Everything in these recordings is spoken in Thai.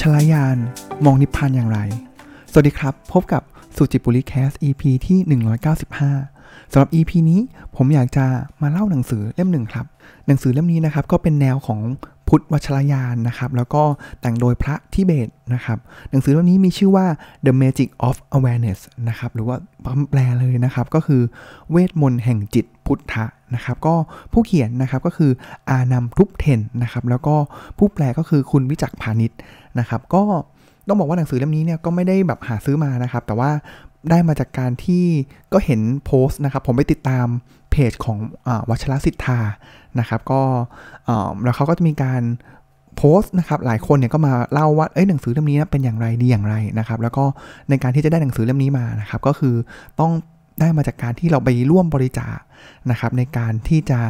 ชรยานมองนิพพานอย่างไร สวัสดีครับ พบกับสุจิปุริแคส EP ที่ 195สำหรับ EP นี้ผมอยากจะมาเล่าหนังสือเล่มหนึ่งครับ หนังสือเล่มนี้นะครับก็เป็นแนวของพุทธวัชรยานนะครับ แล้วก็แต่งโดยพระทิเบตนะครับ หนังสือเล่มนี้มีชื่อว่า The Magic of Awareness นะครับ หรือว่าแปลเลยนะครับ ก็คือเวทมนต์แห่งจิตพุทธะนะครับ ก็ผู้เขียนนะครับก็คืออานัมทุบเทนนะครับ แล้วก็ผู้แปลก็คือคุณวิจักพาณิชย์ นะครับ ก็ต้องบอกว่าหนังสือเล่มนี้เนี่ยก็ไม่ได้แบบหาซื้อมานะครับ แต่ว่าได้มาจากการที่ก็เห็นโพสต์นะครับ ผมไปติดตามเพจของอวัชรสิทธานะครับ ก็แล้วเขาก็จะมีการโพสต์นะครับหลายคนเนี่ยก็มาเล่าว่าเอ้ยหนังสือเล่มนี้เป็นอย่างไรดีอย่างไรนะครับ แล้วก็ในการที่จะได้หนังสือเล่มนี้มานะครับ ก็คือต้องได้มาจากการที่เราไปร่วมบริจาค นะครับในการที่จะ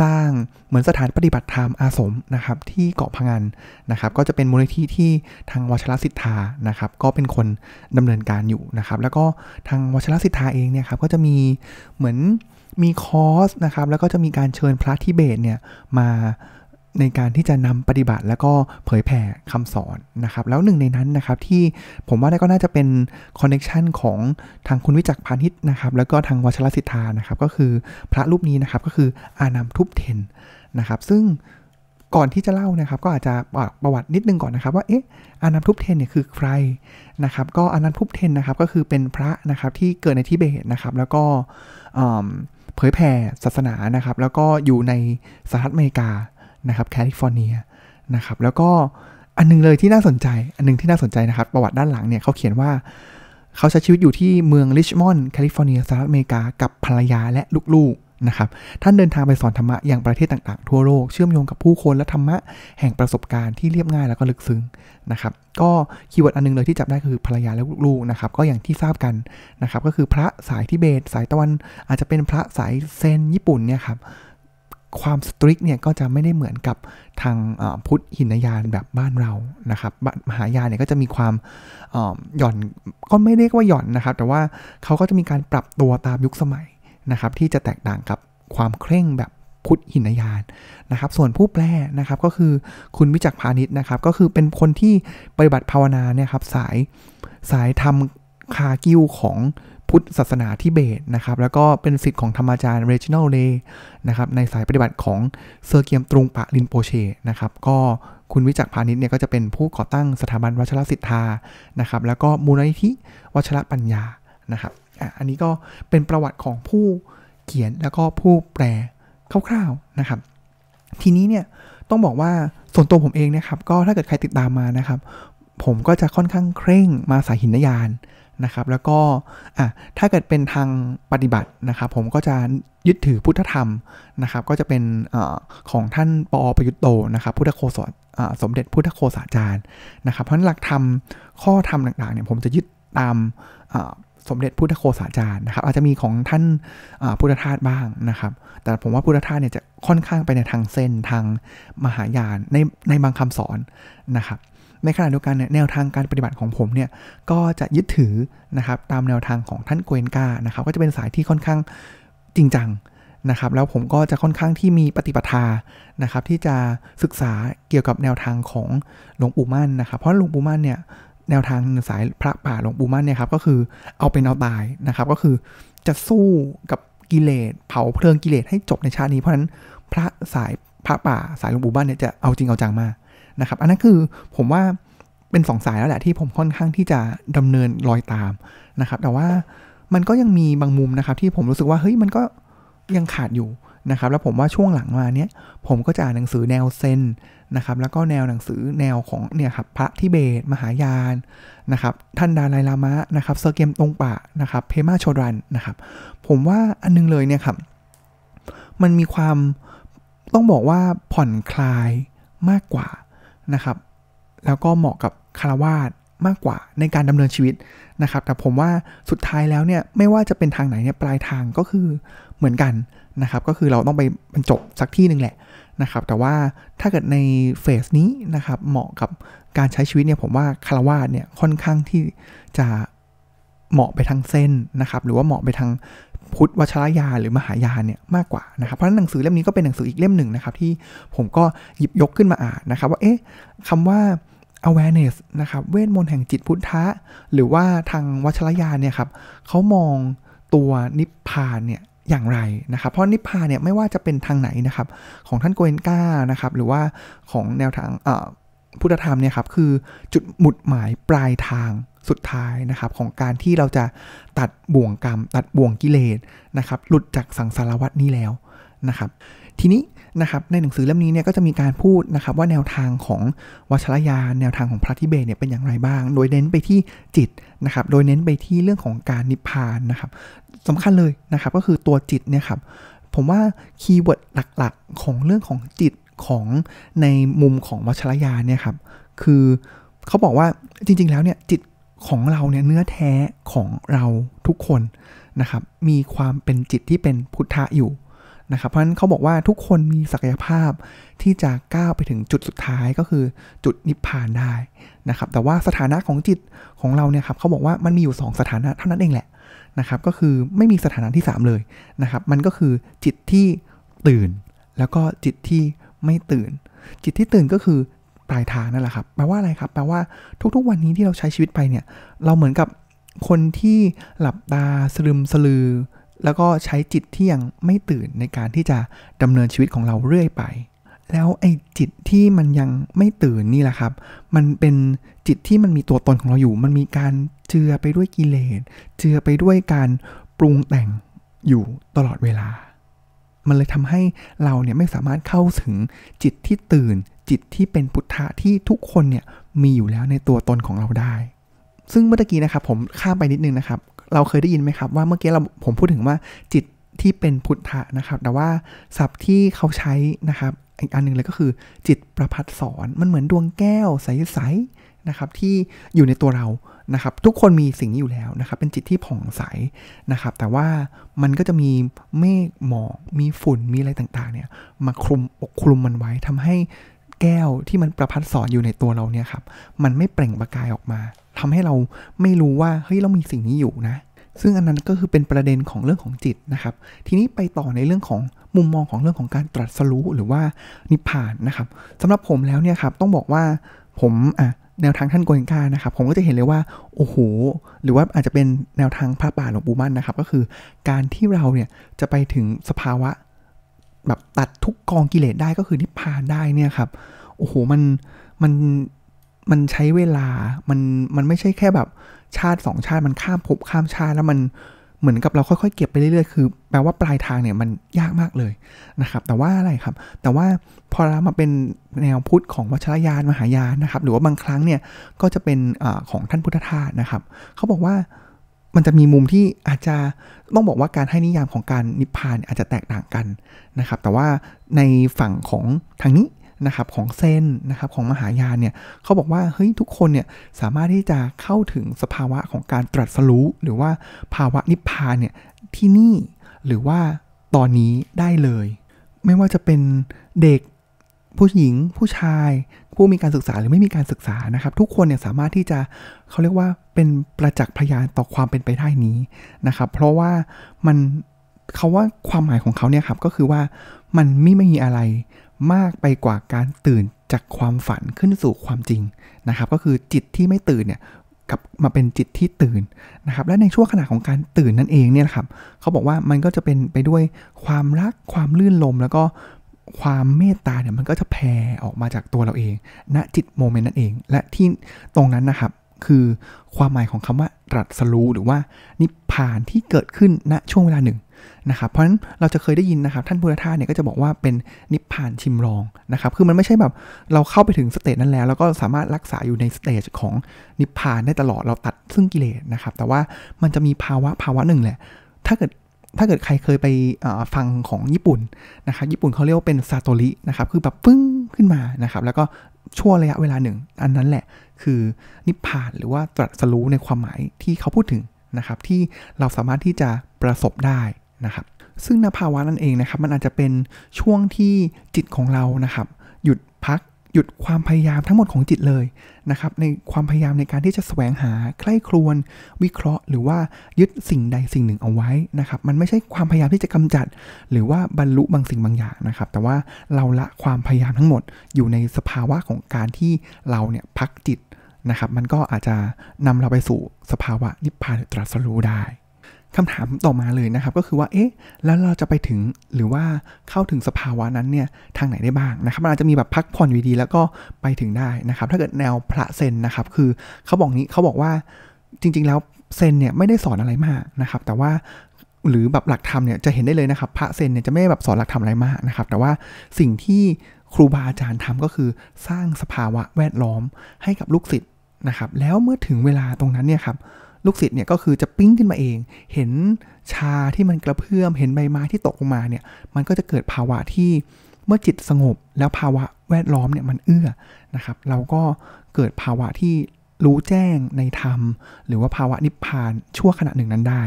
สร้างเหมือนสถานปฏิบัติธรรมอาสมนะครับที่เกาะพังันนะครับก็จะเป็นมูลนิธิที่ทางวชรสิทธานะครับก็เป็นคนดำเนินการอยู่นะครับแล้วก็ทางวชรสิทธาเองเนี่ยครับก็จะมีเหมือนมีคอร์สนะครับแล้วก็จะมีการเชิญพระทิเบตเนี่ยมา ในการที่จะนำปฏิบัติแล้วก็เผยแผ่คำสอนนะครับ แล้วหนึ่งในนั้นนะครับที่ผมว่าก็น่าจะเป็นconnection ของทางคุณวิจักพาณิชย์นะครับ แล้วก็ทางวชรสิทธานะครับ ก็คือพระรูปนี้นะครับก็คืออานัมทุบเทนนะครับ ซึ่งก่อนที่จะเล่านะครับ ก็อาจจะประวัตินิดนึงก่อนนะครับ ว่าเอ๊ะอานัมทุบเทนเนี่ยคือใครนะครับ ก็อานัมทุบเทนนะครับก็คือเป็นพระนะครับที่เกิดในทิเบตนะครับ แล้วก็เผยแผ่ศาสนานะครับ แล้วก็อยู่ในสหรัฐอเมริกา นะครับแคลิฟอร์เนียนะครับแล้วก็อันนึงเลยที่น่าสนใจ อันนึงที่น่าสนใจนะครับ ประวัติด้านหลังเนี่ยเขาเขียนว่าเขาใช้ชีวิตอยู่ที่เมืองริชมอนด์แคลิฟอร์เนียสหรัฐอเมริกากับภรรยาและลูกๆนะครับ ท่านเดินทางไปสอนธรรมะอย่างประเทศต่างๆ ทั่วโลก เชื่อมโยงกับผู้คนและธรรมะแห่งประสบการณ์ที่เรียบง่ายแล้วก็ลึกซึ้งนะครับ ก็ keyword อันนึงเลยที่จับได้คือภรรยาและลูกๆนะครับ ก็อย่างที่ทราบกันนะครับ ก็คือพระสายทิเบต สายตะวันอาจจะเป็นพระสายเซนญี่ปุ่นเนี่ยครับ ความสตริกเนี่ยก็จะไม่ได้เหมือนกับทางพุทธหินยานแบบบ้านเรานะครับมหายานเนี่ยก็จะมีความหย่อนก็ไม่เรียกว่าหย่อนนะครับ แต่ว่าเขาก็จะมีการปรับตัวตามยุคสมัยนะครับ ที่จะแตกต่างกับความเคร่งแบบพุทธหินยานนะครับ ส่วนผู้แปลนะครับก็คือคุณวิจักพาณิชย์นะครับ ก็คือเป็นคนที่ปฏิบัติภาวนาเนี่ยครับสายสายทำคากิวของ พุทธศาสนาทิเบตนะครับ แล้วก็เป็นสิทธิ์ของธรรมาจารย์เรจิโนเลนะครับ ในสายปฏิบัติของเซอร์เกียมตรุงปะลินโปเชนะครับ ก็คุณวิจักพาณิชย์เนี่ยก็จะเป็นผู้ก่อตั้งสถาบันวัชรศิทธานะครับ แล้วก็มูลนิธิวัชรปัญญานะครับอันนี้ก็เป็นประวัติของผู้เขียนแล้วก็ผู้แปลคร่าวๆนะครับ ทีนี้เนี่ยต้องบอกว่าส่วนตัวผมเองนะครับ ก็ถ้าเกิดใครติดตามมานะครับ ผมก็จะค่อนข้างเคร่งมาสายหินยาน นะครับแล้วก็อะถ้าเกิดเป็นทางปฏิบัตินะครับผมก็จะยึดถือพุทธธรรมนะครับก็จะเป็นอของท่านปอประยุตโตนะครับพุทธโคสสมเด็จพุทธโคสาจารย์นะครับเพราะหลักธรรมข้อธรรมต่างๆเนี่ยผมจะยึดตามสมเด็จพุทธโคสาจารย์นะครับอาจจะมีของท่านพุทธทาสบ้างนะครับ แต่ผมว่าพุทธทาสเนี่ยจะค่อนข้างไปในทางเส้นทางมหายานในในบางคำสอนนะครับ ในขณะเดียวกันเนี่ยแนวทางการปฏิบัติของผมเนี่ยก็จะยึดถือนะครับตามแนวทางของท่านเกวนกานะครับก็จะเป็นสายที่ค่อนข้างจริงจังนะครับแล้วผมก็จะค่อนข้างที่มีปฏิปทานะครับที่จะศึกษาเกี่ยวกับแนวทางของหลวงปู่มั่นนะครับ เพราะหลวงปู่มั่นเนี่ยแนวทางสายพระป่าหลวงปู่มั่นเนี่ยครับก็คือเอาเป็นเอาตายนะครับก็คือจะสู้กับกิเลสเผาเพลิงกิเลสให้จบในชาตินี้เพราะฉะนั้นพระสายพระป่าสายหลวงปู่มั่นเนี่ยจะเอาจริงเอาจังมาก นะครับ อันนั้นคือผมว่าเป็นสองสายแล้วแหละที่ผมค่อนข้างที่จะดำเนินรอยตามนะครับ แต่ว่ามันก็ยังมีบางมุมนะครับ ที่ผมรู้สึกว่าเฮ้ยมันก็ยังขาดอยู่นะครับ แล้วผมว่าช่วงหลังมาเนี้ยผมก็จะอ่านหนังสือแนวเซนนะครับ แล้วก็แนวหนังสือแนวของเนี่ยครับพระทิเบต มหายานนะครับ ท่านดาลายลามะนะครับเซอร์เกมตรงปะนะครับ เพมาโชดันนะครับ ผมว่าอันนึงเลยเนี่ยครับ มันมีความต้องบอกว่าผ่อนคลายมากกว่า นะครับ แล้วก็เหมาะกับคารวาสมากกว่าในการดำเนินชีวิตนะครับ แต่ผมว่าสุดท้ายแล้วเนี่ยไม่ว่าจะเป็นทางไหนเนี่ยปลายทางก็คือเหมือนกันนะครับ ก็คือเราต้องไปบรรจบสักที่หนึ่งแหละนะครับ แต่ว่าถ้าเกิดในเฟสนี้นะครับเหมาะกับการใช้ชีวิตเนี่ยผมว่าคารวาสเนี่ยค่อนข้างที่จะเหมาะไปทางเส้นนะครับ หรือว่าเหมาะไปทาง พุทธวชรยาหรือมหายานเนี่ยมากกว่านะครับเพราะฉะนั้นหนังสือเล่มนี้ก็เป็นหนังสืออีกเล่มหนึ่งนะครับที่ผมก็หยิบยกขึ้นมาอ่านนะครับว่าเอ๊ะคำว่า awareness นะครับเวทมนต์แห่งจิตพุทธะ หรือว่าทางวชรยานเนี่ยครับเขามองตัวนิพพานเนี่ยอย่างไรนะครับ เพราะนิพพานเนี่ยไม่ว่าจะเป็นทางไหนนะครับ ของท่านโกเอนกานะครับ หรือว่าของแนวทางพุทธธรรมเนี่ยครับคือจุดหมุดหมายปลายทาง สุดท้ายนะครับของการที่เราจะตัดบ่วงกรรม ตัดบ่วงกิเลสนะครับหลุดจากสังสารวัฏนี้แล้วนะครับทีนี้นะครับในหนังสือเล่มนี้เนี่ยก็จะมีการพูดนะครับว่าแนวทางของวัชรยานแนวทางของพระทิเบตเนี่ยเป็นอย่างไรบ้าง โดยเน้นไปที่จิตนะครับโดยเน้นไปที่เรื่องของการนิพพานนะครับสำคัญเลยนะครับก็คือตัวจิตเนี่ยครับผมว่าคีย์เวิร์ดหลักๆ ของเรื่องของจิตของในมุมของวัชรยานเนี่ยครับคือเขาบอกว่าจริงๆแล้วเนี่ยจิต ของเราเนี่ยเนื้อแท้ของเราทุกคนนะครับมีความเป็นจิตที่เป็นพุทธะอยู่นะครับเพราะฉะนั้นเขาบอกว่าทุกคนมีศักยภาพที่จะก้าวไปถึงจุดสุดท้ายก็คือจุดนิพพานได้นะครับแต่ว่าสถานะของจิตของเราเนี่ยครับเขาบอกว่ามันมีอยู่ 2 สถานะเท่านั้นเองแหละนะครับก็คือไม่มีสถานะที่ 3 เลยนะครับมันก็คือจิตที่ตื่น แล้วก็จิตที่ไม่ตื่น จิตที่ตื่นก็คือ ปลายทางนั่นแหละครับแปลว่าอะไรครับ แปลว่าทุกๆ วันนี้ที่เราใช้ชีวิตไปเนี่ย เราเหมือนกับคนที่หลับตาสลึมสลือ แล้วก็ใช้จิตที่ยังไม่ตื่นในการที่จะดำเนินชีวิตของเราเรื่อยไป แล้วไอ้จิตที่มันยังไม่ตื่นนี่แหละครับ มันเป็นจิตที่มันมีตัวตนของเราอยู่ มันมีการเจือไปด้วยกิเลสเจือไปด้วยการปรุงแต่งอยู่ตลอดเวลา มันเลยทำให้เราเนี่ยไม่สามารถเข้าถึงจิตที่ตื่น จิตที่เป็นพุทธะที่ทุกคนเนี่ยมีอยู่แล้วในตัวตนของเราได้ ซึ่งเมื่อกี้นะครับผมข้ามไปนิดนึงนะครับ เราเคยได้ยินไหมครับว่าเมื่อกี้เราผมพูดถึงว่าจิตที่เป็นพุทธะนะครับ แต่ว่าศัพท์ที่เขาใช้นะครับอีกอันนึงเลยก็คือจิตประพัดสอนมันเหมือนดวงแก้วใสๆนะครับที่อยู่ในตัวเรา นะครับ ทุกคนมีสิ่งนี้อยู่แล้วนะครับ เป็นจิตที่ผ่องใสนะครับ แต่ว่ามันก็จะมีเมฆหมอกมีฝุ่นมีอะไรต่างๆ เนี่ย มาคลุมปกคลุมมันไว้ทำให้แก้วที่มันประพัดสอนอยู่ในตัวเราเนี่ยครับ มันไม่เปล่งประกายออกมาทำให้เราไม่รู้ว่าเฮ้ยเรามีสิ่งนี้อยู่นะ ซึ่งอันนั้นก็คือเป็นประเด็นของเรื่องของจิตนะครับ ทีนี้ไปต่อในเรื่องของมุมมองของเรื่องของการตรัสรู้หรือว่านิพพานนะครับสำหรับผมแล้วเนี่ยครับต้องบอกว่าผมอะ แนวทางท่านโกเอนกานะครับผมก็จะเห็นเลยว่าโอ้โหหรือว่าอาจจะเป็นแนวทางพระป่าหลวงปู่มั่นนะครับ ก็คือการที่เราเนี่ยจะไปถึงสภาวะแบบตัดทุกกองกิเลสได้ก็คือนิพพานได้เนี่ยครับโอ้โหมันมันมันใช้เวลา มัน มันไม่ใช่แค่แบบชาติสองชาติ มันข้ามภพข้ามชาติแล้วมัน เหมือนกับเราค่อยๆ เก็บไปเรื่อยๆ คือแปลว่าปลายทางเนี่ยมันยากมากเลยนะครับ แต่ว่าอะไรครับ แต่ว่าพอเรามาเป็นแนวพุทธของวัชรยานมหายานนะครับ หรือว่าบางครั้งเนี่ยก็จะเป็นอของท่านพุทธทาสนะครับ เขาบอกว่ามันจะมีมุมที่อาจจะต้องบอกว่าการให้นิยามของการนิพพานอาจจะแตกต่างกันนะครับ แต่ว่าในฝั่งของทางนี้ นะครับของเซนนะครับของมหายานเนี่ยเขาบอกว่าเฮ้ยทุกคนเนี่ยสามารถที่จะเข้าถึงสภาวะของการตรัสรู้ หรือว่าภาวะนิพพานเนี่ยที่นี่หรือว่าตอนนี้ได้เลย ไม่ว่าจะเป็นเด็กผู้หญิงผู้ชาย ผู้มีการศึกษาหรือไม่มีการศึกษานะครับ ทุกคนเนี่ยสามารถที่จะเขาเรียกว่าเป็นประจักษ์พยานต่อความเป็นไปได้นี้นะครับ เพราะว่ามัน เขาว่าความหมายของเขาเนี่ยครับก็คือว่ามันไม่ไม่มีอะไรมากไปกว่าการตื่นจากความฝันขึ้นสู่ความจริงนะครับ ก็คือจิตที่ไม่ตื่นเนี่ยกับมาเป็นจิตที่ตื่นนะครับ และในช่วงขณะของการตื่นนั่นเองเนี่ยครับเขาบอกว่ามันก็จะเป็นไปด้วยความรักความลื่นลม แล้วก็ความเมตตาเนี่ยมันก็จะแผ่ออกมาจากตัวเราเองณจิตโมเมนต์นั่นเอง และที่ตรงนั้นนะครับคือความหมายของคำว่าตรัสรู้หรือว่านิพพานที่เกิดขึ้นณช่วงเวลาหนึ่ง นะครับเพราะฉะนั้นเราจะเคยได้ยินนะครับ ท่านพุทธทาสเนี่ยก็จะบอกว่าเป็นนิพพานชิมลองนะครับคือมันไม่ใช่แบบเราเข้าไปถึง stage นั้นแล้ว แล้วก็สามารถรักษาอยู่ใน stage ของนิพพานได้ตลอดเราตัดซึ่งกิเลสนะครับ แต่ว่ามันจะมีภาวะภาวะหนึ่งแหละ ถ้าเกิดถ้าเกิดใครเคยไปฟังของญี่ปุ่นนะครับญี่ปุ่นเขาเรียกว่าเป็นซาโตรินะครับคือแบบปึ้งขึ้นมานะครับแล้วก็ชั่วระยะเวลาหนึ่ง อันนั้นแหละคือนิพพานหรือว่าตรัสรู้ในความหมายที่เขาพูดถึงนะครับที่เราสามารถที่จะประสบได้ นะครับซึ่งณภาวะนั่นเองนะครับมันอาจจะเป็นช่วงที่จิตของเรานะครับ หยุดพักหยุดความพยายามทั้งหมดของจิตเลยนะครับในความพยายามในการที่จะแสวงหาใคร่ครวญวิเคราะห์ หรือว่ายึดสิ่งใดสิ่งหนึ่งเอาไว้นะครับ มันไม่ใช่ความพยายามที่จะกำจัด หรือว่าบรรลุบางสิ่งบางอย่างนะครับ แต่ว่าเราละความพยายามทั้งหมด อยู่ในสภาวะของการที่เราเนี่ยพักจิตนะครับ มันก็อาจจะนำเราไปสู่สภาวะนิพพานตรัสรู้ได้ คำถามต่อมาเลยนะครับ ก็คือว่าเอ๊ะแล้วเราจะไปถึงหรือว่าเข้าถึงสภาวะนั้นเนี่ยทางไหนได้บ้างนะครับมันอาจจะมีแบบพักผ่อนอยู่ดีแล้วก็ไปถึงได้นะครับ ถ้าเกิดแนวพระเซนนะครับ คือเขาบอกนี้เขาบอกว่าจริง ๆ แล้วเซนเนี่ยไม่ได้สอนอะไรมากนะครับ แต่ว่าหรือแบบหลักธรรมเนี่ยจะเห็นได้เลยนะครับ พระเซนเนี่ยจะไม่แบบสอนหลักธรรมอะไรมากนะครับ แต่ว่าสิ่งที่ครูบาอาจารย์ทำก็คือสร้างสภาวะแวดล้อมให้กับลูกศิษย์นะครับ แล้วเมื่อถึงเวลาตรงนั้นเนี่ยครับ ลูกศิษย์เนี่ยก็คือจะปิ้งขึ้นมาเอง เห็นชาที่มันกระเพื่อม เห็นใบไม้ที่ตกลงมาเนี่ย มันก็จะเกิดภาวะที่เมื่อจิตสงบแล้วภาวะแวดล้อมเนี่ยมันเอื้อนะครับ เราก็เกิดภาวะที่รู้แจ้งในธรรม หรือว่าภาวะนิพพานชั่วขณะหนึ่งนั้นได้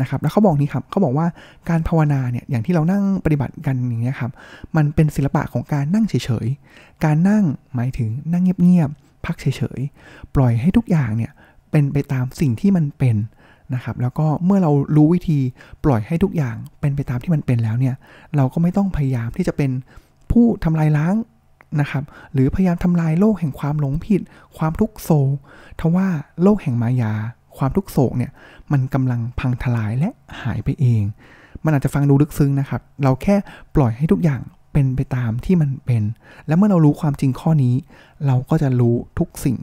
นะครับ แล้วเขาบอกนี้ครับเขาบอกว่าการภาวนาเนี่ยอย่างที่เรานั่งปฏิบัติกันอย่างเงี้ครับ มันเป็นศิลปะของการนั่งเฉยๆ การนั่งหมายถึงนั่งเงียบๆพักเฉยๆ ปล่อยให้ทุกอย่างเนี่ย เป็นไปตามสิ่งที่มันเป็นนะครับแล้วก็เมื่อเรารู้วิธีปล่อยให้ทุกอย่างเป็นไปตามที่มันเป็นแล้วเนี่ยเราก็ไม่ต้องพยายามที่จะเป็นผู้ทำลายล้างนะครับหรือพยายามทำลายโลกแห่งความหลงผิด ความทุกโศกทว่าโลกแห่งมายา ความทุกโศกเนี่ยมันกำลังพังทลายและหายไปเอง มันอาจจะฟังดูลึกซึ้งนะครับ เราแค่ปล่อยให้ทุกอย่างเป็นไปตามที่มันเป็น และเมื่อเรารู้ความจริงข้อนี้ เราก็จะรู้ทุกสิ่ง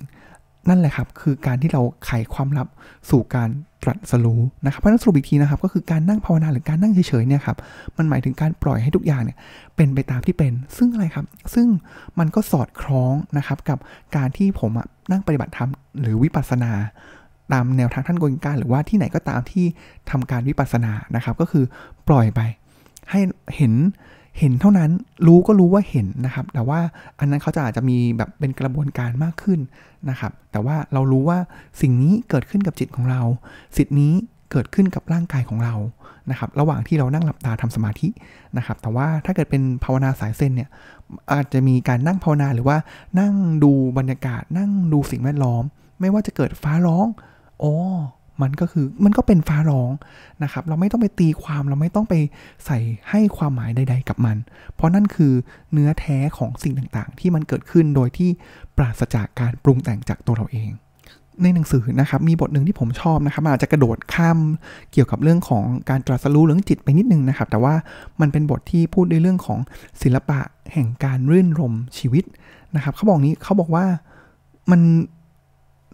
นั่นแหละครับ คือการที่เราไขความลับสู่การตรัสรู้นะครับเพราะนั้นสรุปอีกทีนะครับ ก็คือการนั่งภาวนาหรือการนั่งเฉยๆเนี่ยครับมันหมายถึงการปล่อยให้ทุกอย่างเนี่ยเป็นไปตามที่เป็น ซึ่งอะไรครับ ซึ่งมันก็สอดคล้องนะครับกับการที่ผมนั่งปฏิบัติธรรมหรือวิปัสสนาตามแนวทางท่านโกงการหรือว่าที่ไหนก็ตามที่ทำการวิปัสสนานะครับ ก็คือปล่อยไปให้เห็น เห็นเท่านั้นรู้ก็รู้ว่าเห็นนะครับ แต่ว่าอันนั้นเขาจะอาจจะมีแบบเป็นกระบวนการมากขึ้นนะครับ แต่ว่าเรารู้ว่าสิ่งนี้เกิดขึ้นกับจิตของเรา สิทธินี้เกิดขึ้นกับร่างกายของเรานะครับ ระหว่างที่เรานั่งหลับตาทำสมาธินะครับ แต่ว่าถ้าเกิดเป็นภาวนาสายเส้นเนี่ยอาจจะมีการนั่งภาวนาหรือว่านั่งดูบรรยากาศ นั่งดูสิ่งแวดล้อม ไม่ว่าจะเกิดฟ้าร้องอ๋อ มันก็คือมันก็เป็นฟ้าร้องนะครับ เราไม่ต้องไปตีความเราไม่ต้องไปใส่ให้ความหมายใด ๆ กับมัน เพราะนั่นคือเนื้อแท้ของสิ่งต่างๆ ที่มันเกิดขึ้นโดยที่ปราศจากการปรุงแต่งจากตัวเราเองในหนังสือนะครับมีบทหนึ่งที่ผมชอบนะครับอาจจะกระโดดข้ามเกี่ยวกับเรื่องของการตรัสรู้เรื่องจิตไปนิดนึงนะครับ แต่ว่ามันเป็นบทที่พูดในเรื่องของศิลปะแห่งการรื่นรมชีวิตนะครับเขาบอกนี้เขาบอกว่ามัน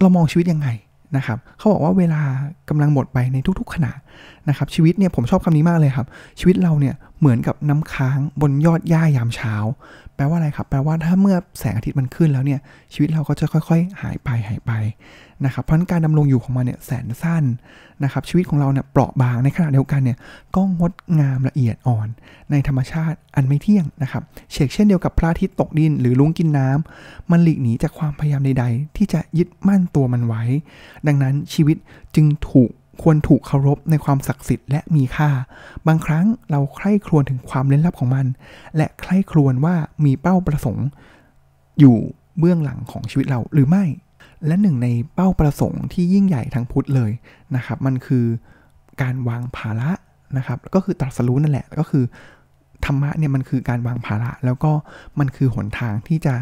เรามองชีวิตยังไง นะครับเขาบอกว่าเวลากำลังหมดไปในทุกๆขณะนะครับชีวิตเนี่ยผมชอบคำนี้มากเลยครับ ชีวิตเราเนี่ย เหมือนกับน้ำค้างบนยอดหญ้ายามเช้า แปลว่าอะไรครับ แปลว่าถ้าเมื่อแสงอาทิตย์มันขึ้นแล้วเนี่ย ชีวิตเราก็จะค่อย ๆ หายไปหายไปนะครับ เพราะการดำรงอยู่ของมันเนี่ยแสนสั้นนะครับ ชีวิตของเราเนี่ยเปราะบางในขณะเดียวกันเนี่ยก็งดงามละเอียดอ่อน ในธรรมชาติอันไม่เที่ยงนะครับเชกเช่นเดียวกับพระอาทิตย์ตกดินหรือลุงกินน้ำมันหลีกหนีจากความพยายามใด ๆ ที่จะยึดมั่นตัวมันไว้ ดังนั้นชีวิตจึงถูก ควรถูกเคารพในความศักดิ์สิทธิ์และมีค่า บางครั้งเราใคร่ครวญถึงความเล่นลับของมัน และใคร่ครวญว่ามีเป้าประสงค์ อยู่เบื้องหลังของชีวิตเราหรือไม่ และหนึ่งในเป้าประสงค์ที่ยิ่งใหญ่ทางพุทธเลยนะครับ มันคือการวางภาระนะครับ ก็คือตรัสรู้นั่นแหละ ก็คือธรรมะเนี่ยมันคือการวางภาระ แล้วก็มันคือหนทางที่จะ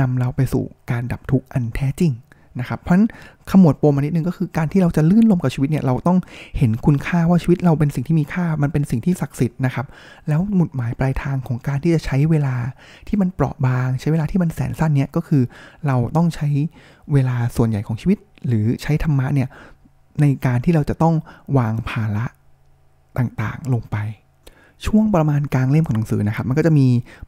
นำเราไปสู่การดับทุกข์อันแท้จริง นะครับเพราะฉะนั้นขมวดปมมานิดนึงก็คือการที่เราจะลื่นลมกับชีวิตเนี่ยเราต้องเห็นคุณค่าว่าชีวิตเราเป็นสิ่งที่มีค่ามันเป็นสิ่งที่ศักดิ์สิทธิ์นะครับแล้วหมุดหมายปลายทางของการที่จะใช้เวลาที่มันเปราะบาง ใช้เวลาที่มันแสนสั้นเนี่ยก็คือเราต้องใช้เวลาส่วนใหญ่ของชีวิต หรือใช้ธรรมะเนี่ยในการที่เราจะต้องวางภาระต่างๆลงไป ช่วงประมาณกลางเล่มของหนังสือนะครับ มันก็จะมี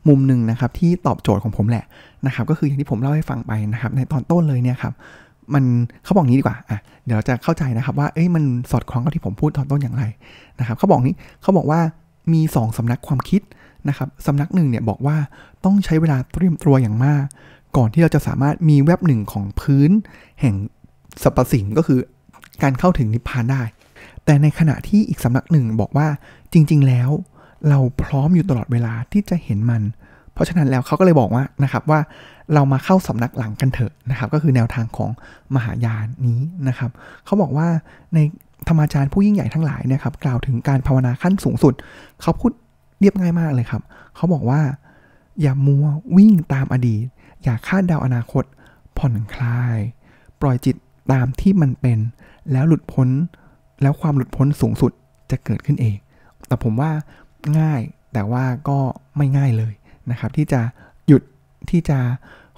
มุมหนึ่งนะครับที่ตอบโจทย์ของผมแหละนะครับ ก็คืออย่างที่ผมเล่าให้ฟังไปนะครับ ในตอนต้นเลยเนี่ยครับมันเขาบอกนี้ดีกว่าอะเดี๋ยวเราจะเข้าใจนะครับว่าเอ้ยมันสอดคล้องกับที่ผมพูดตอนต้นอย่างไรนะครับเขาบอกนี้เขาบอกว่ามีสองสำนักความคิดนะครับสำนักหนึ่งเนี่ยบอกว่าต้องใช้เวลาเตรียมตัวอย่างมาก ก่อนที่เราจะสามารถมีแว็บหนึ่งของพื้น แห่งสรรพสิ่งก็คือการเข้าถึงนิพพานได้ แต่ในขณะที่อีกสำนักหนึ่งบอกว่าจริง ๆ แล้ว เราพร้อมอยู่ตลอดเวลาที่จะเห็นมัน เพราะฉะนั้นแล้วเขาก็เลยบอกว่านะครับว่าเรามาเข้าสำนักหลังกันเถอะนะครับ ก็คือแนวทางของมหายานนี้นะครับเขาบอกว่าในธรรมาจารย์ผู้ยิ่งใหญ่ทั้งหลายนะครับกล่าวถึงการภาวนาขั้นสูงสุด เขาพูดเรียบง่ายมากเลยครับ เขาบอกว่า อย่ามัววิ่งตามอดีต อย่าคาดเดาอนาคต ผ่อนคลาย ปล่อยจิตตามที่มันเป็น แล้วหลุดพ้นแล้วความหลุดพ้นสูงสุดจะเกิดขึ้นเอง แต่ผมว่า ง่าย แต่ว่าก็ไม่ง่ายเลยนะครับ ที่จะหยุดที่จะ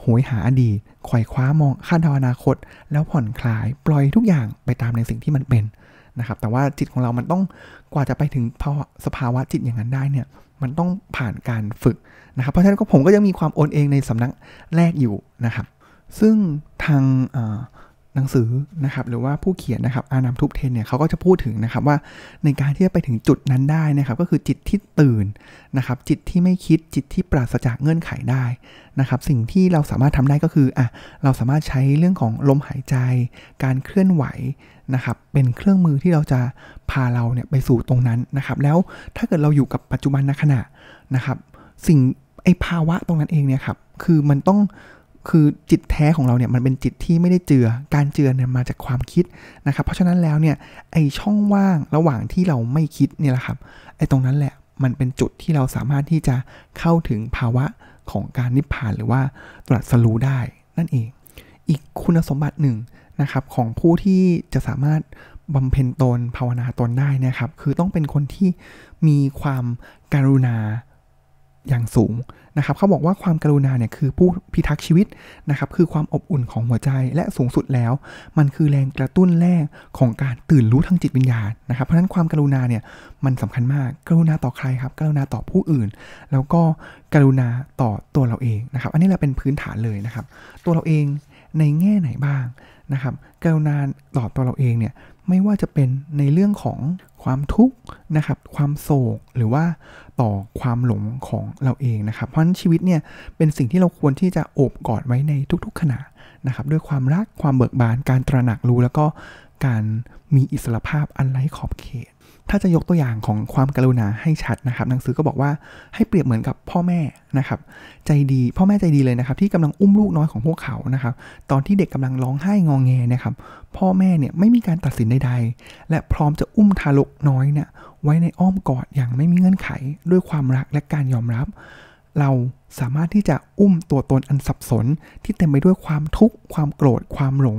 หวยหาอดีตไขว่คว้ามองคาดเดาอนาคต แล้วผ่อนคลายปล่อยทุกอย่างไปตามในสิ่งที่มันเป็นนะครับ แต่ว่าจิตของเรามันต้องกว่าจะไปถึงภสภาวะจิตอย่างนั้นได้เนี่ย มันต้องผ่านการฝึกนะครับ เพราะฉะนั้นก็ผมก็ยังมีความโอนเองในสำนักแรกอยู่นะครับ ซึ่งทาง หนังสือนะครับหรือว่าผู้เขียนนะครับอานามทุบเทนเนี่ยเขาก็จะพูดถึงนะครับว่าในการที่จะไปถึงจุดนั้นได้นะครับก็คือจิตที่ตื่นนะครับจิตที่ไม่คิดจิตที่ปราศจากเงื่อนไขได้นะครับสิ่งที่เราสามารถทำได้ก็คืออะเราสามารถใช้เรื่องของลมหายใจ การเคลื่อนไหวนะครับเป็นเครื่องมือที่เราจะพาเราเนี่ยไปสู่ตรงนั้นนะครับแล้วถ้าเกิดเราอยู่กับปัจจุบันณขณะนะครับสิ่งไอภาวะตรงนั้นเองเนี่ยครับคือมันต้อง คือจิตแท้ของเราเนี่ยมันเป็นจิตที่ไม่ได้เจือ การเจือเนี่ยมาจากความคิดนะครับ เพราะฉะนั้นแล้วเนี่ยไอช่องว่างระหว่างที่เราไม่คิดเนี่ยแหละครับไอตรงนั้นแหละมันเป็นจุดที่เราสามารถที่จะเข้าถึงภาวะของการนิพพานหรือว่าตรัสรู้ได้นั่นเอง อีกคุณสมบัติหนึ่งนะครับของผู้ที่จะสามารถบำเพ็ญตนภาวนาตนได้นะครับ คือต้องเป็นคนที่มีความการุณาอย่างสูง นะครับเขาบอกว่าความกรุณาเนี่ยคือผู้พิทักษ์ชีวิตนะครับคือความอบอุ่นของหัวใจและสูงสุดแล้ว มันคือแรงกระตุ้นแรกของการตื่นรู้ทางจิตวิญญาณนะครับเพราะฉะนั้นความกรุณาเนี่ยมันสำคัญมาก กรุณาต่อใครครับ กรุณาต่อผู้อื่น แล้วก็กรุณาต่อตัวเราเองนะครับ อันนี้แหละเป็นพื้นฐานเลยนะครับ ตัวเราเองในแง่ไหนบ้างนะครับกรุณาต่อตัวเราเองเนี่ย ไม่ว่าจะเป็นในเรื่องของความทุกข์นะครับ ความโศกหรือว่าต่อความหลงของเราเองนะครับ เพราะฉะนั้นชีวิตเนี่ยเป็นสิ่งที่เราควรที่จะโอบกอดไว้ในทุกๆขณะนะครับ ด้วยความรักความเบิกบานการตระหนักรู้ แล้วก็การมีอิสรภาพอันไร้ขอบเขต ถ้าจะยกตัวอย่างของความกรุณาให้ชัดนะครับ หนังสือก็บอกว่าให้เปรียบเหมือนกับพ่อแม่นะครับ ใจดีพ่อแม่ใจดีเลยนะครับ ที่กำลังอุ้มลูกน้อยของพวกเขานะครับ ตอนที่เด็กกำลังร้องไห้งองแงนะครับ พ่อแม่เนี่ยไม่มีการตัดสินใดๆ และพร้อมจะอุ้มทารกน้อยเนี่ยไว้ในอ้อมกอดอย่างไม่มีเงื่อนไข ด้วยความรักและการยอมรับ เราสามารถที่จะอุ้มตัวตนอันสับสน ที่เต็มไปด้วยความทุกข์ความโกรธความหลง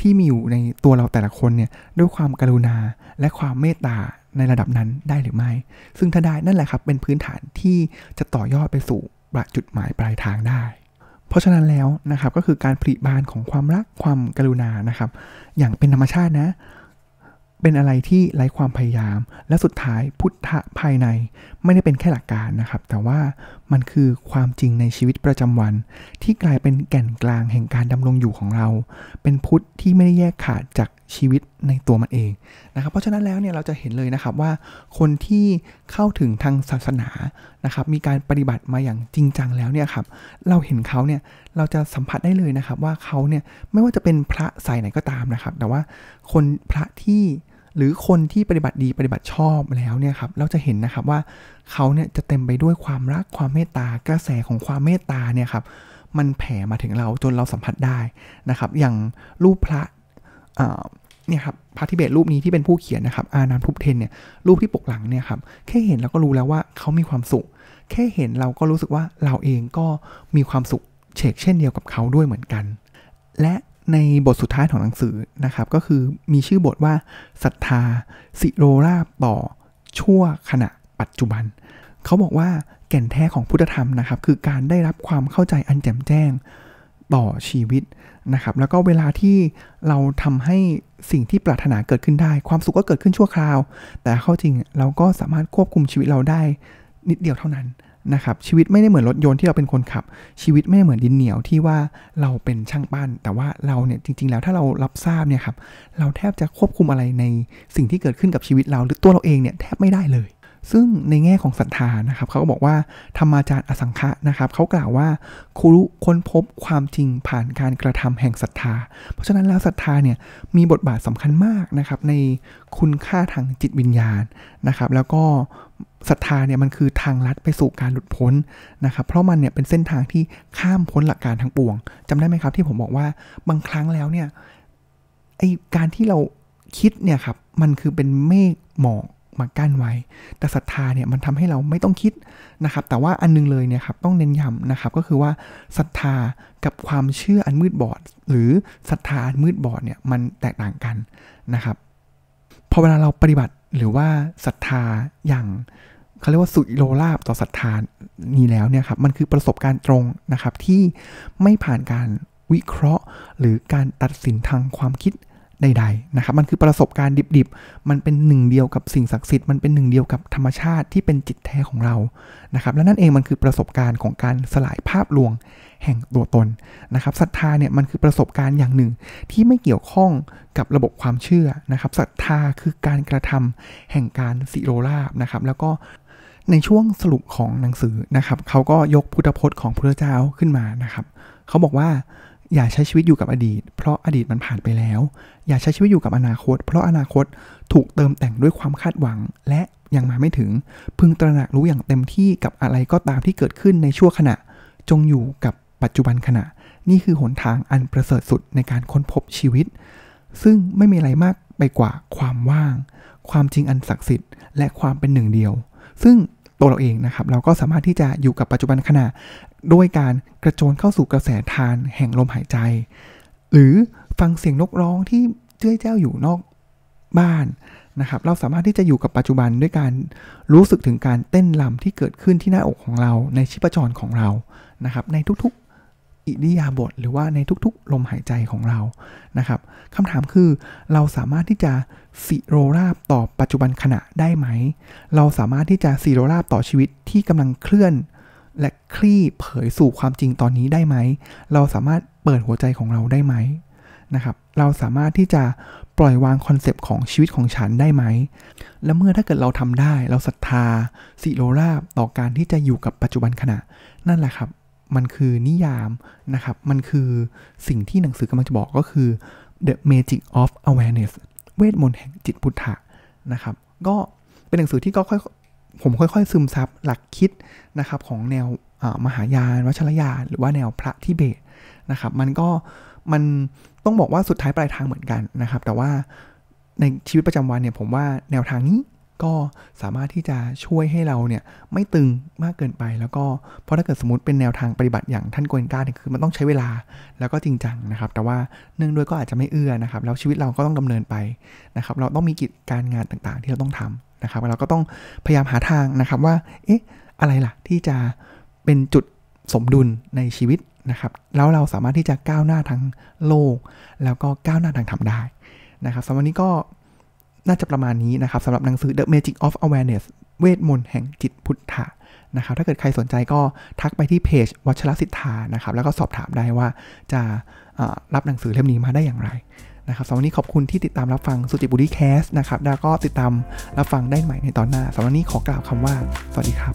ที่มีอยู่ในตัวเราแต่ละคนเนี่ยด้วยความกรุณาและความเมตตาในระดับนั้นได้หรือไม่ ซึ่งถ้าได้นั่นแหละครับ เป็นพื้นฐานที่จะต่อยอดไปสู่ประจุดหมายปลายทางได้ เพราะฉะนั้นแล้วนะครับก็คือการผลิบานของความรักความกรุณานะครับ อย่างเป็นธรรมชาตินะ เป็นอะไรที่ไร้ความพยายาม และสุดท้ายพุทธะภายในไม่ได้เป็นแค่หลักการนะครับ แต่ว่ามันคือความจริงในชีวิตประจำวัน ที่กลายเป็นแก่นกลางแห่งการดำรงอยู่ของเรา เป็นพุทธที่ไม่ได้แยกขาดจาก ชีวิตในตัวมันเองนะครับ เพราะฉะนั้นแล้วเนี่ยเราจะเห็นเลยนะครับว่าคนที่เข้าถึงทางศาสนานะครับ มีการปฏิบัติมาอย่างจริงจังแล้วเนี่ยครับเราเห็นเขาเนี่ยเราจะสัมผัสได้เลยนะครับ ว่าเขาเนี่ยไม่ว่าจะเป็นพระสายไหนก็ตามนะครับ แต่ว่าคนพระที่หรือคนที่ปฏิบัติดีปฏิบัติชอบแล้วเนี่ยครับเราจะเห็นนะครับว่าเขาเนี่ยจะเต็มไปด้วยความรักความเมตตากระแสของความเมตตาเนี่ยครับมันแผ่มาถึงเราจนเราสัมผัสได้นะครับ อย่างรูปพระ เนี่ยครับพระทิเบตรูปนี้ที่เป็นผู้เขียนนะครับอานามทุบเทนเนี่ยรูปที่ปกหลังเนี่ยครับแค่เห็นเราก็รู้แล้วว่าเขามีความสุข แค่เห็นเราก็รู้สึกว่าเราเองก็มีความสุขเฉกเช่นเดียวกับเขาด้วยเหมือนกัน และในบทสุดท้ายของหนังสือนะครับก็คือมีชื่อบทว่าศรัทธา สิโรราบต่อ ชั่วขณะปัจจุบัน เขาบอกว่าแก่นแท้ของพุทธธรรมนะครับคือการได้รับความเข้าใจอันแจ่มแจ้ง ต่อชีวิตนะครับ แล้วก็เวลาที่เราทำให้สิ่งที่ปรารถนาเกิดขึ้นได้ ความสุขก็เกิดขึ้นชั่วคราว แต่เข้าจริงเราก็สามารถควบคุมชีวิตเราได้นิดเดียวเท่านั้นนะครับชีวิตไม่ได้เหมือนรถยนต์ที่เราเป็นคนขับ ชีวิตไม่ได้เหมือนดินเหนียวที่ว่าเราเป็นช่างปั้น แต่ว่าเราเนี่ยจริง ๆ แล้วถ้าเรารับทราบเนี่ยครับเราแทบจะควบคุมอะไรในสิ่งที่เกิดขึ้นกับชีวิตเรา หรือตัวเราเองเนี่ยแทบไม่ได้เลย ซึ่งในแง่ของศรัทธานะครับเขาก็บอกว่าธรรมาจารย์อสังขะนะครับเขากล่าวว่าครูรุค้นพบความจริงผ่านการกระทำแห่งศรัทธา เพราะฉะนั้นแล้วศรัทธาเนี่ยมีบทบาทสำคัญมากนะครับในคุณค่าทางจิตวิญญาณนะครับ แล้วก็ศรัทธาเนี่ยมันคือทางลัดไปสู่การหลุดพ้นนะครับ เพราะมันเนี่ยเป็นเส้นทางที่ข้ามพ้นหลักการทั้งปวงจำได้ไหมครับที่ผมบอกว่าบางครั้งแล้วเนี่ยไอการที่เราคิดเนี่ยครับมันคือเป็นเมฆหมอก มากั้นไว้ แต่ศรัทธาเนี่ยมันทำให้เราไม่ต้องคิดนะครับ แต่ว่าอันนึงเลยเนี่ยครับต้องเน้นย้ำนะครับ ก็คือว่าศรัทธากับความเชื่ออันมืดบอด หรือศรัทธาอันมืดบอดเนี่ยมันแตกต่างกันนะครับพอเวลาเราปฏิบัติหรือว่าศรัทธาอย่างเขาเรียกว่าสุโลลาบต่อศรัทธานี้แล้วเนี่ยครับมันคือประสบการณ์ตรงนะครับที่ไม่ผ่านการวิเคราะห์ หรือการตัดสินทางความคิด ใดๆนะครับมันคือประสบการณ์ดิบๆ มันเป็นหนึ่งเดียวกับสิ่งศักดิ์สิทธิ์มันเป็นหนึ่งเดียวกับธรรมชาติที่เป็นจิตแท้ของเรานะครับและนั่นเองมันคือประสบการณ์ของการสลายภาพลวงแห่งตัวตนนะครับศรัทธาเนี่ยมันคือประสบการณ์อย่างหนึ่งที่ไม่เกี่ยวข้องกับระบบความเชื่อนะครับศรัทธาคือการกระทำแห่งการสิโรลาบนะครับแล้วก็ในช่วงสรุปของหนังสือนะครับเขาก็ยกพุทธพจน์ของพระเจ้าขึ้นมานะครับเขาบอกว่า อย่าใช้ชีวิตอยู่กับอดีต เพราะอดีตมันผ่านไปแล้ว อย่าใช้ชีวิตอยู่กับอนาคต เพราะอนาคตถูกเติมแต่งด้วยความคาดหวัง และยังมาไม่ถึง พึงตระหนักรู้อย่างเต็มที่กับอะไรก็ตามที่เกิดขึ้นในชั่วขณะ จงอยู่กับปัจจุบันขณะ นี่คือหนทางอันประเสริฐสุดในการค้นพบชีวิต ซึ่งไม่มีอะไรมากไปกว่าความว่าง ความจริงอันศักดิ์สิทธิ์และความเป็นหนึ่งเดียว ซึ่งตัวเราเองนะครับเราก็สามารถที่จะอยู่กับปัจจุบันขณะ ด้วยการกระโจนเข้าสู่กระแสทานแห่งลมหายใจ หรือฟังเสียงนกร้องที่เจ้ยเจ้าอยู่นอกบ้านนะครับ เราสามารถที่จะอยู่กับปัจจุบันด้วยการรู้สึกถึงการเต้นลำที่เกิดขึ้นที่หน้าอกของเราในชีพจรของเรานะครับ ในทุกๆอิริยาบถหรือว่าในทุกๆ ลมหายใจของเรานะครับคำถามคือเราสามารถที่จะสิโรราบต่อปัจจุบันขณะได้ไหม เราสามารถที่จะสิโรราบต่อชีวิตที่กำลังเคลื่อน และคลี่เผยสู่ความจริงตอนนี้ได้ไหม เราสามารถเปิดหัวใจของเราได้ไหมนะครับ เราสามารถที่จะปล่อยวางคอนเซปต์ของชีวิตของฉันได้ไหม และเมื่อถ้าเกิดเราทำได้ เราศรัทธาสิโลราบต่อการที่จะอยู่กับปัจจุบันขณะ นั่นแหละครับ มันคือนิยามนะครับ มันคือสิ่งที่หนังสือกำลังจะบอกก็คือ the magic of awareness เวทมนต์แห่งจิตพุทธะนะครับ ก็เป็นหนังสือที่ก็ค่อย ผมค่อยๆ ซึมซับหลักคิดนะครับของแนวมหายานวัชรยานหรือว่าแนวพระทิเบตนะครับ มันก็มันต้องบอกว่าสุดท้ายปลายทางเหมือนกันนะครับ แต่ว่าในชีวิตประจำวันเนี่ยผมว่าแนวทางนี้ก็สามารถที่จะช่วยให้เราเนี่ยไม่ตึงมากเกินไป แล้วก็เพราะถ้าเกิดสมมติเป็นแนวทางปฏิบัติอย่างท่านโกนกาเนี่ยคือมันต้องใช้เวลาแล้วก็จริงจังนะครับ แต่ว่าเนื่องด้วยก็อาจจะไม่เอื้อนะครับ แล้วชีวิตเราก็ต้องดำเนินไปนะครับ เราต้องมีกิจการงานต่างๆ ที่เราต้องทำ นะครับเราก็ต้องพยายามหาทางนะครับว่าเอ๊ะอะไรล่ะที่จะเป็นจุดสมดุลในชีวิตนะครับ แล้วเราสามารถที่จะก้าวหน้าทางโลก แล้วก็ก้าวหน้าทางธรรมได้นะครับสำหรับวันนี้ก็น่าจะประมาณนี้นะครับสำหรับหนังสือ The Magic of Awareness เวทมนต์แห่งจิตพุทธะนะครับ ถ้าเกิดใครสนใจก็ทักไปที่เพจวัชรสิทธานะครับ แล้วก็สอบถามได้ว่าจะรับหนังสือเล่มนี้มาได้อย่างไร นะครับสำหรับวันนี้ขอบคุณที่ติดตามรับฟังสุจิบุรีแคสนะครับแล้วก็ติดตามรับฟังได้ใหม่ในตอนหน้าสำหรับวันนี้ขอกล่าวคำว่า สวัสดีครับ